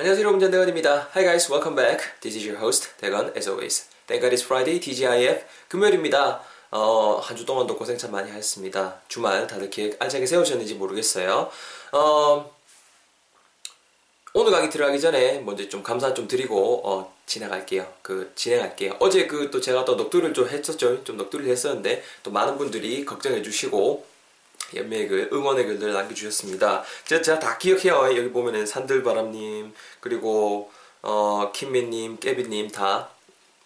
안녕하세요 여러분 전대건입니다. Hi guys, welcome back. This is your host 대건 as always. Thank God it's Friday, TGIF 금요일입니다. 어, 한 주 동안도 고생 참 많이 하셨습니다. 주말 다들 계획 알차게 세우셨는지 모르겠어요. 어, 오늘 강의 들어가기 전에 먼저 좀 감사 좀 드리고 어, 지나갈게요. 그 진행할게요. 어제 그 또 제가 또 넋두리를 좀 했었죠. 좀 넋두리를 했었는데 또 많은 분들이 걱정해 주시고 연매의 글, 응원의 글들을 남겨주셨습니다. 제가, 제가 다 기억해요. 여기 보면은 산들바람님, 그리고, 어, 김민님, 깨비님 다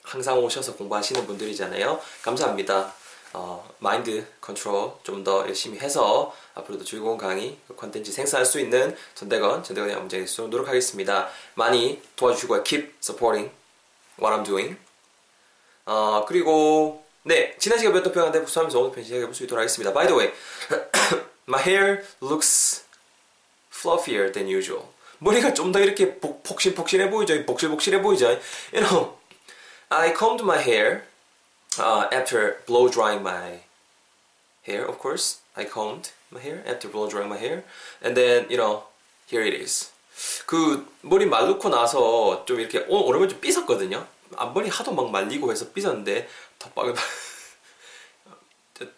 항상 오셔서 공부하시는 분들이잖아요. 감사합니다. 어, 마인드 컨트롤 좀 더 열심히 해서 앞으로도 즐거운 강의, 컨텐츠 생산할 수 있는 전대건, 전대건의 엄정히 수 노력하겠습니다. 많이 도와주시고, keep supporting what I'm doing. 어, 그리고, 네, 지난 시간 배웠던 표현 함께 복습하면서 오늘 편 시작해볼 수 있도록 하겠습니다. By the way, my hair looks fluffier than usual. 머리가 좀 더 이렇게 복, 폭신폭신해 보이죠? 복실복실해 보이죠? You know, I combed my hair uh, after blow drying my hair, of course. I combed my hair after blow drying my hair. And then, you know, here it is. 그 머리 말르고 나서 좀 이렇게 오, 오랜만에 좀 삐었거든요. 앞머리 하도 막 말리고 해서 삐었는데 덮박을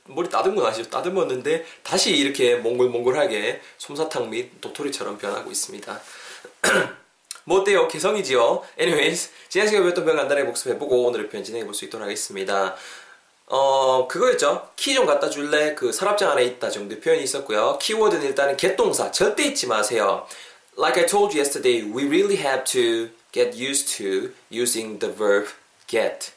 머리 따듬고 나시죠? 따듬었는데 다시 이렇게 몽글몽글하게 솜사탕 및 도토리처럼 변하고 있습니다. 뭐 어때요? 개성이지요? anyways 지난 시간에 배웠던 표현 간단하게 복습해보고 오늘의 표현 진행해볼 수 있도록 하겠습니다. 어 그거였죠. 키 좀 갖다 줄래? 그 서랍장 안에 있다 정도 표현이 있었고요. 키워드는 일단은 get동사 절대 잊지 마세요. Like I told you yesterday, we really have to get used to using the verb get.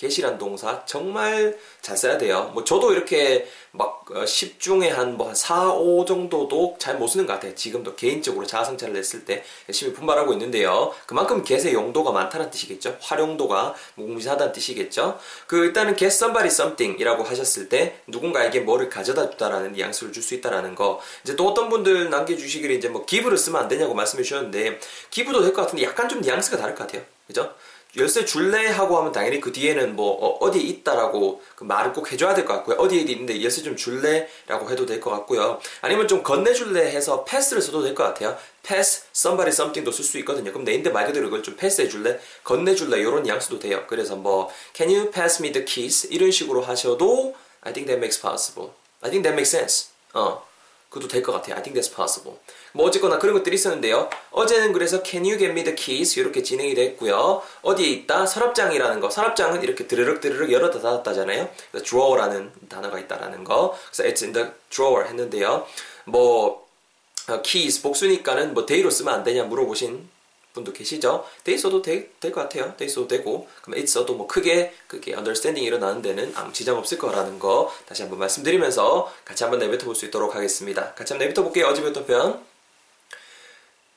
Get이란 동사 정말 잘 써야 돼요. 뭐 저도 이렇게 막 10중에 한 뭐한 4, 5 정도도 잘 못 쓰는 것 같아요. 지금도 개인적으로 자아성찰을 했을 때 열심히 분발하고 있는데요. 그만큼 get의 용도가 많다는 뜻이겠죠. 활용도가 무궁무진하다는 뜻이겠죠. 그 일단은 get somebody something이라고 하셨을 때 누군가에게 뭐를 가져다 주다라는 뉘앙스를 줄 수 있다라는 거. 이제 또 어떤 분들 남겨주시기를 이제 뭐 give를 쓰면 안 되냐고 말씀해 주셨는데 give도 될 것 같은데 약간 좀 뉘앙스가 다를 것 같아요. 그죠? 열쇠 줄래 하고 하면 당연히 그 뒤에는 뭐 어, 디에 있다라고 그 말을 꼭 해줘야 될 것 같고요. 어디에 있는데 열쇠 좀 줄래라고 해도 될 것 같고요. 아니면 좀 건네줄래 해서 패스를 써도 될 것 같아요. 패스, somebody something도 쓸 수 있거든요. 그럼 내인데 말 그대로 이걸 좀 패스해줄래, 건네줄래 이런 뉘앙스도 돼요. 그래서 뭐 can you pass me the keys 이런 식으로 하셔도 I think that makes possible. I think that makes sense. 어. 그것도 될 것 같아요. I think that's possible. 뭐 어쨌거나 그런 것들이 있었는데요. 어제는 그래서 Can you get me the keys? 이렇게 진행이 됐고요. 어디에 있다? 서랍장이라는 거. 서랍장은 이렇게 드르륵 드르륵 열었다 닫았다잖아요. 그래서 drawer라는 단어가 있다라는 거. 그래서 it's in the drawer 했는데요. 뭐 어, keys 복수니까는 뭐 day로 쓰면 안 되냐 물어보신 분도 계시죠? day 써도 될 것 같아요. day 써도 되고 그럼 써도 뭐 크게 그게 understanding이 일어나는 데는 아무 지장 없을 거라는 거 다시 한번 말씀드리면서 같이 한번 내뱉어 볼 수 있도록 하겠습니다. 같이 한번 내뱉어 볼게요. 어제 배웠던.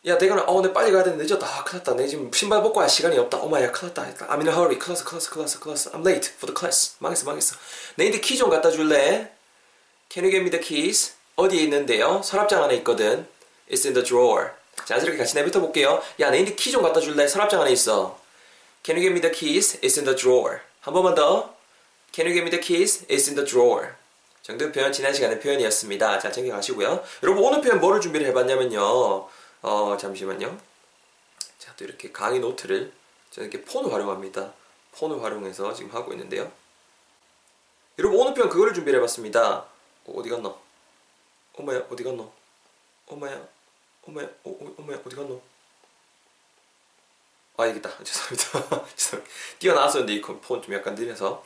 야, 내가 어, 내 빨리 가야 되는데 늦었다. 아, 큰일 났다. 내 지금 신발 벗고 할 시간이 없다. 오마야, 큰일 났다. I'm in a hurry. Class, class, class, class. I'm late for the class. 망했어, 망했어. 내인데 키 좀 갖다 줄래? Can you give me the keys? 어디에 있는데요? 서랍장 안에 있거든. It's in the drawer. 자연스럽게 같이 내뱉어 볼게요. 야, 내 인데 키 좀 갖다 줄래? 서랍장 안에 있어. Can you give me the keys? It's in the drawer. 한 번만 더. Can you give me the keys? It's in the drawer. 정도 표현 지난 시간의 표현이었습니다. 자, 챙겨 가시고요. 여러분 오늘 표현 뭐를 준비를 해봤냐면요. 어, 잠시만요. 자, 또 이렇게 강의 노트를 저는 이렇게 폰을 활용합니다. 폰을 활용해서 지금 하고 있는데요. 여러분 오늘 표현 그거를 준비를 해봤습니다. 어, 어디 갔노? 엄마야 어디 갔노? 엄마야 엄마야 어, 어, 엄마야 어디 갔노? 아 여기다 죄송합니다. 죄송합니다. 뛰어나왔었는데 이폰좀 약간 느려서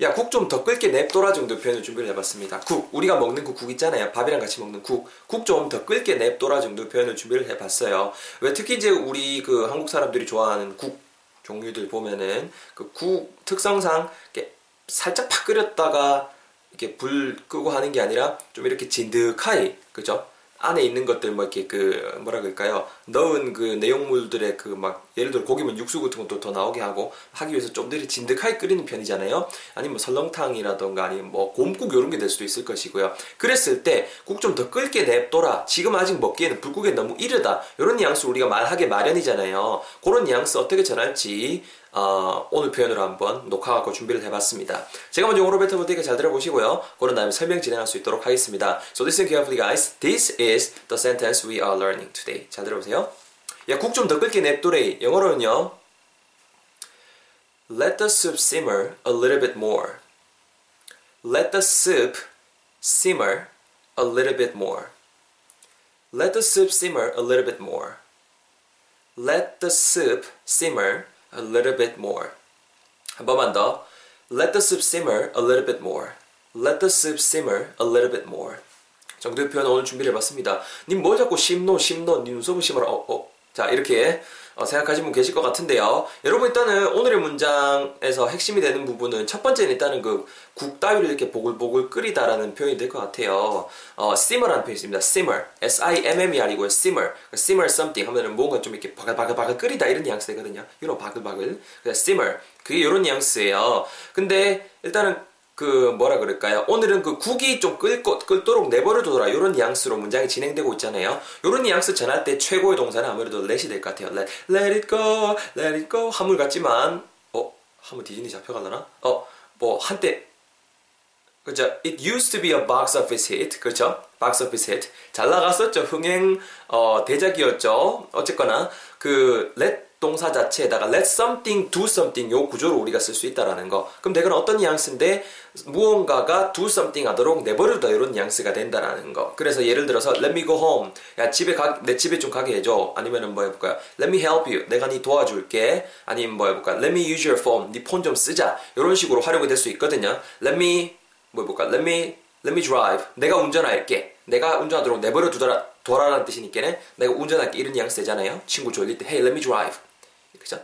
야, 국 좀 더 끓게 냅둬라 정도 표현을 준비를 해봤습니다. 국, 우리가 먹는 그 국 있잖아요. 밥이랑 같이 먹는 국. 국 좀 더 끓게 냅둬라 정도 표현을 준비를 해봤어요. 왜 특히 이제 우리 그 한국 사람들이 좋아하는 국 종류들 보면은 그 국 특성상 이렇게 살짝 팍 끓였다가 이렇게 불 끄고 하는 게 아니라 좀 이렇게 진득하게, 그죠? 안에 있는 것들 뭐 이렇게 그 뭐라 그럴까요? 넣은 그 내용물들의 그 막 예를 들어 고기면 육수 같은 것도 더 나오게 하고 하기 위해서 좀 더 진득하게 끓이는 편이잖아요. 아니면 뭐 설렁탕이라던가 아니면 뭐 곰국 이런 게 될 수도 있을 것이고요. 그랬을 때 국 좀 더 끓게 냅둬라. 지금 아직 먹기에는 불국에 너무 이르다. 이런 뉘앙스 우리가 말하게 마련이잖아요. 그런 뉘앙스 어떻게 전할지 어, 오늘 표현으로 한번 녹화하고 준비를 해봤습니다. 제가 먼저 뱉어볼 테니까 잘 들어보시고요. 그런 다음에 설명 진행할 수 있도록 하겠습니다. So listen carefully guys. This is the sentence we are learning today. 잘 들어보세요. 야, 국 좀 더 끓게 냅두래. 영어로는요. Let the soup simmer a little bit more. Let the soup simmer a little bit more. Let the soup simmer a little bit more. Let the soup simmer a little bit more. 한 번만 더. Let the soup simmer a little bit more. Let the soup simmer a little bit more. 정도의 표현 오늘 준비를 해봤습니다. 님 뭐 자꾸 심노 심노 니 눈썹을 심어라. 어, 어. 자 이렇게 어, 생각하시는 분 계실 것 같은데요. 여러분 일단은 오늘의 문장에서 핵심이 되는 부분은 첫 번째는 일단은 그 국 따위를 이렇게 보글보글 끓이다라는 표현이 될 것 같아요. 어, simmer라는 표현이 있습니다. simmer, s-i-m-m-e-r이고요. simmer, simmer something 하면은 뭔가 좀 이렇게 바글바글바글 끓이다 이런 뉘앙스 되거든요. 이런 바글바글. simmer. 그게 이런 뉘앙스예요. 근데 일단은 그 뭐라 그럴까요? 오늘은 그 국이 좀 끓고, 끓도록 내버려 두더라 이런 뉘앙스로 문장이 진행되고 있잖아요. 이런 뉘앙스 전할 때 최고의 동사는 아무래도 let이 될 것 같아요. let, let it go, let it go 화물 같지만 어? 한번 디즈니 잡혀가려나? 어? 뭐 한때 그죠? It used to be a box office hit. 그렇죠? box office hit. 잘 나갔었죠. 흥행 어, 대작이었죠. 어쨌거나 그 let 동사 자체에다가 let something do something 요 구조를 우리가 쓸 수 있다라는 거. 그럼 내가 어떤 뉘앙스인데 무언가가 do something 하도록 내버려두다 이런 뉘앙스가 된다라는 거. 그래서 예를 들어서 let me go home. 야 집에 가, 내 집에 좀 가게 해줘. 아니면은 뭐 해볼까요? let me help you. 내가 네 도와줄게. 아니면 뭐 해볼까? let me use your phone. 네 폰 좀 쓰자. 이런 식으로 활용이 될 수 있거든요. let me 뭐 해볼까? let me let me drive. 내가 운전할게. 내가 운전하도록 내버려 두더라. 도라라는 뜻이니까는 내가 운전할게 이런 뉘앙스 되잖아요. 친구 졸릴 때 hey let me drive. 그죠?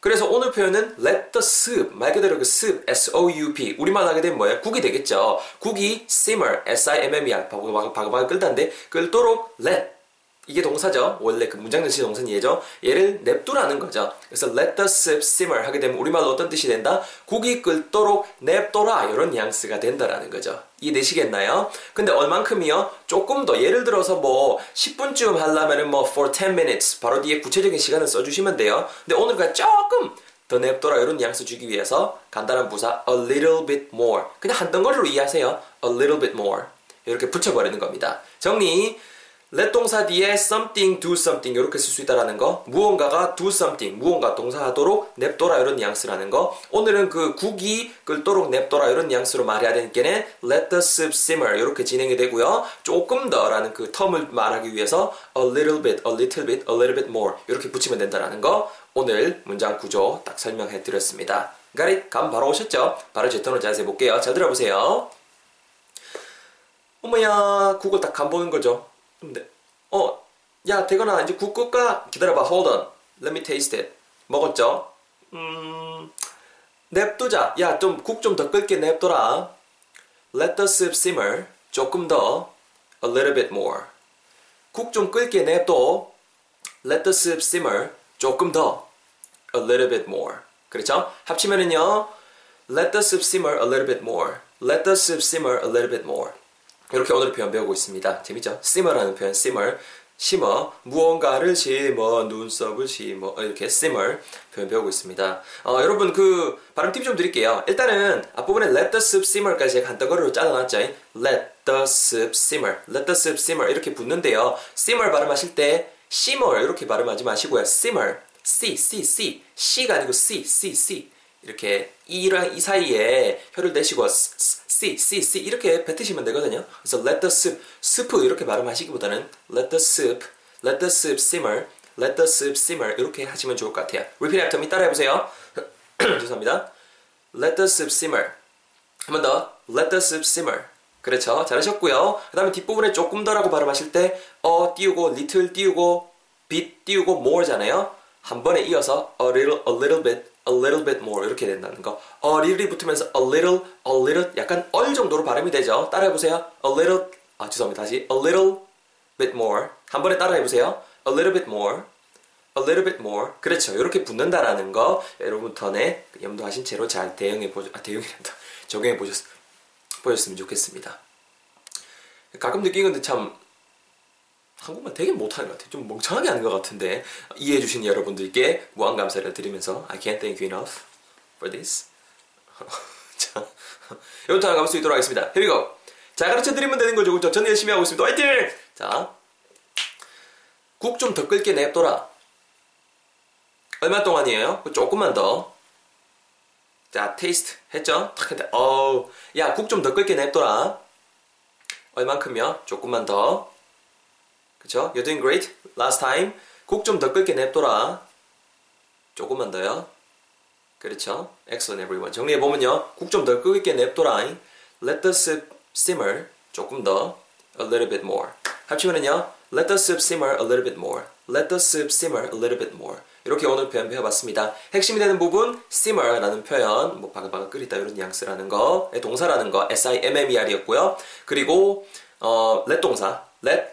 그래서 오늘 표현은 let the soup 말 그대로 그 soup S-O-U-P 우리말 하게 되면 뭐예요? 국이 되겠죠. 국이 simmer S-I-M-M-E-R 바글바글 끓다는데 끓도록 let 이게 동사죠. 원래 그 문장 전체 동사는 얘죠. 얘를 냅두라는 거죠. 그래서 let the soup simmer 하게 되면 우리말로 어떤 뜻이 된다? 국이 끓도록 냅둬라 이런 뉘앙스가 된다라는 거죠. 이해되시겠나요? 근데 얼만큼이요? 조금 더 예를 들어서 뭐 10분쯤 하려면은 뭐 for 10 minutes 바로 뒤에 구체적인 시간을 써주시면 돼요. 근데 오늘 그냥 조금 더 냅둬라 이런 뉘앙스 주기 위해서 간단한 부사 a little bit more 그냥 한 덩어리로 이해하세요. a little bit more 이렇게 붙여버리는 겁니다. 정리 let 동사 뒤에 something, do something 이렇게 쓸 수 있다라는 거. 무언가가 do something, 무언가 동사하도록 냅둬라 이런 뉘앙스라는 거. 오늘은 그 국이 끓도록 냅둬라 이런 뉘앙스로 말해야 되니까는 let the soup simmer 이렇게 진행이 되고요. 조금 더 라는 그 텀을 말하기 위해서 a little bit, a little bit, a little bit more 이렇게 붙이면 된다라는 거. 오늘 문장 구조 딱 설명해 드렸습니다. 가릿 감 바로 오셨죠? 바로 제 톤으로 자세히 볼게요. 잘 들어보세요. 어머야 국을 딱간 보는 거죠 근데 어, 야 대건아 이제 국 끓까? 기다려봐. Hold on. Let me taste it. 먹었죠? 음, 냅두자. 야 좀 국 좀 더 끓게 냅둬라. Let the soup simmer. 조금 더. A little bit more. 국 좀 끓게 냅둬. Let the soup simmer. 조금 더. A little bit more. 그렇죠? 합치면은요. Let the soup simmer a little bit more. Let the soup simmer a little bit more. 이렇게 오늘 표현 배우고 있습니다. 재밌죠? simmer라는 표현, simmer. 심어, 무언가를 심어, 눈썹을 심어, 이렇게 simmer 표현 배우고 있습니다. 어, 여러분 그 발음 팁 좀 드릴게요. 일단은 앞부분에 let the soup simmer까지 제가 한덩어리로 잘라놨죠. let the soup simmer, let the soup simmer 이렇게 붙는데요. simmer 발음하실 때 simmer 이렇게 발음하지 마시고요. simmer, c, c, c, c가 아니고 c, c, c 이렇게 이랑 이 사이에 혀를 내시고 C, C, C 이렇게 뱉으시면 되거든요. 그래서 let the soup, soup 이렇게 발음하시기보다는 let the soup, let the soup simmer, let the soup simmer 이렇게 하시면 좋을 것 같아요. repeat after me 따라해 보세요. 죄송합니다. let the soup simmer. 한 번 더. let the soup simmer. 그렇죠. 잘하셨고요. 그 다음에 뒷부분에 조금 더라고 발음하실 때 어 띄우고 little 띄우고 bit 띄우고 more잖아요. 한 번에 이어서 a little, a little bit, a little bit more 이렇게 된다는 거. a little이 붙으면서 a little, a little 약간 얼 정도로 발음이 되죠. 따라해보세요. a little, 아 죄송합니다. 다시 a little bit more 한 번에 따라해보세요. a little bit more, a little bit more 그렇죠. 이렇게 붙는다라는 거 여러분 턴에 염두하신 채로 잘 대응해 보죠. 아 대응이란다. 적용해 보셨, 보셨으면 좋겠습니다. 가끔 느끼는 건데 참 한국말 되게 못하는 것 같아요. 좀 멍청하게 하는 것 같은데 이해해 주신 여러분들께 무한 감사를 드리면서 I can't thank you enough for this. 자, 여러분 다 가볼 수 있도록 하겠습니다. Here we go. 자, 가르쳐 드리면 되는 거죠. 그렇죠? 저는 열심히 하고 있습니다. 화이팅! 자, 국 좀 더 끓게 냅둬라. 얼마 동안이에요? 조금만 더. 자, 테이스트 했죠? 탁 했는데, 어우, 야, 국 좀 더 끓게 냅둬라. 얼만큼요? 조금만 더. 그쵸? You're doing great. Last time. 국좀더 끓게 냅둬라. 조금만 더요. 그렇죠? Excellent everyone. 정리해보면요. 국 좀 더 끓게 냅둬라. Let the soup simmer. 조금 더. A little bit more. 합치면은요. Let the soup simmer a little bit more. Let the soup simmer a little bit more. 이렇게 오늘 표현 배워봤습니다. 핵심이 되는 부분 simmer라는 표현, 뭐 바글바글 끓이다 이런 뉘앙스라는 거, 동사라는 거 S-I-M-M-E-R이었고요. 그리고 어, let 동사 let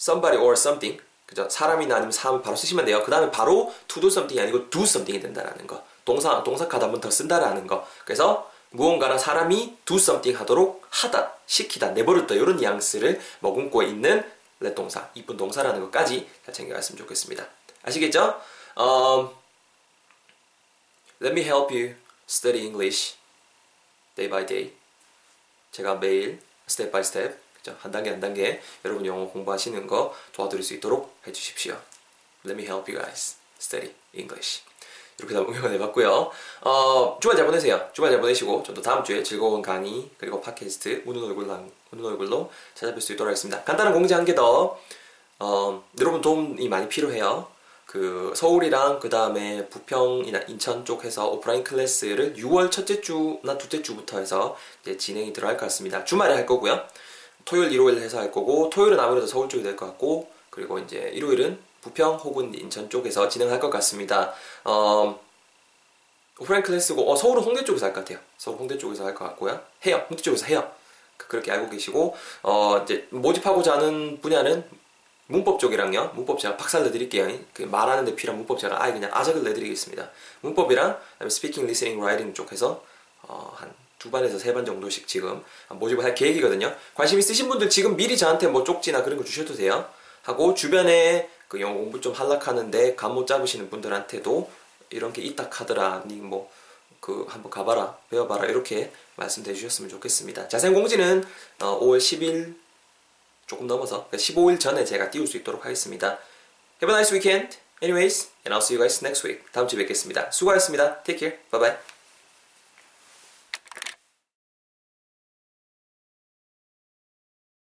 somebody or something 그죠? 사람이나 아니면 사람을 바로 쓰시면 돼요. 그 다음에 바로 to do something이 아니고 do something이 된다라는 거. 동사 동사 카드 한번 더 쓴다라는 거. 그래서 무언가나 사람이 do something 하도록 하다, 시키다, 내버렸다 이런 뉘앙스를 머금고 있는 let 동사, 이쁜 동사라는 것까지 잘 챙겨갔으면 좋겠습니다. 아시겠죠? Um, let me help you study English day by day. 제가 매일 step by step 그죠? 한 단계 한 단계 여러분 영어 공부하시는 거 도와드릴 수 있도록 해주십시오. Let me help you guys study English. 이렇게 다 응용을 해봤고요. 어, 주말 잘 보내세요. 주말 잘 보내시고 좀더 다음 주에 즐거운 강의 그리고 팟캐스트 우는 얼굴 우는 얼굴로 찾아뵐 수 있도록 하겠습니다. 간단한 공지 한 개 더. 어, 여러분 도움이 많이 필요해요. 그 서울이랑 그 다음에 부평이나 인천 쪽에서 오프라인 클래스를 6월 첫째 주나 둘째 주부터 해서 이제 진행이 들어갈 것 같습니다. 주말에 할 거고요. 토요일, 일요일 해서 할 거고 토요일은 아무래도 서울 쪽이 될 것 같고 그리고 이제 일요일은 부평 혹은 인천 쪽에서 진행할 것 같습니다. 어, 오프라인 클래스고 어, 서울은 홍대 쪽에서 할 것 같아요. 서울 홍대 쪽에서 할 것 같고요. 해요. 홍대 쪽에서 해요. 그렇게 알고 계시고 어, 이제 모집하고자 하는 분야는 문법 쪽이랑요. 문법 제가 박살 내드릴게요. 그 말하는 데 필요한 문법 제가 아예 그냥 아작을 내드리겠습니다. 문법이랑 speaking, listening, writing 쪽에서 어, 한 두 반에서 세 반 정도씩 지금 모집을 할 계획이거든요. 관심 있으신 분들 지금 미리 저한테 뭐 쪽지나 그런 거 주셔도 돼요. 하고 주변에 그 영어 공부 좀 할락하는데 감 못 잡으시는 분들한테도 이런 게 있다 카더라, 니뭐 그 한번 가봐라, 배워봐라 이렇게 말씀해 주셨으면 좋겠습니다. 자세한 공지는 어, 5월 10일 조금 넘어서 15일 전에 제가 띄울 수 있도록 하겠습니다. Have a nice weekend. Anyways, and I'll see you guys next week. 다음 주에 뵙겠습니다. 수고하셨습니다. Take care. Bye bye.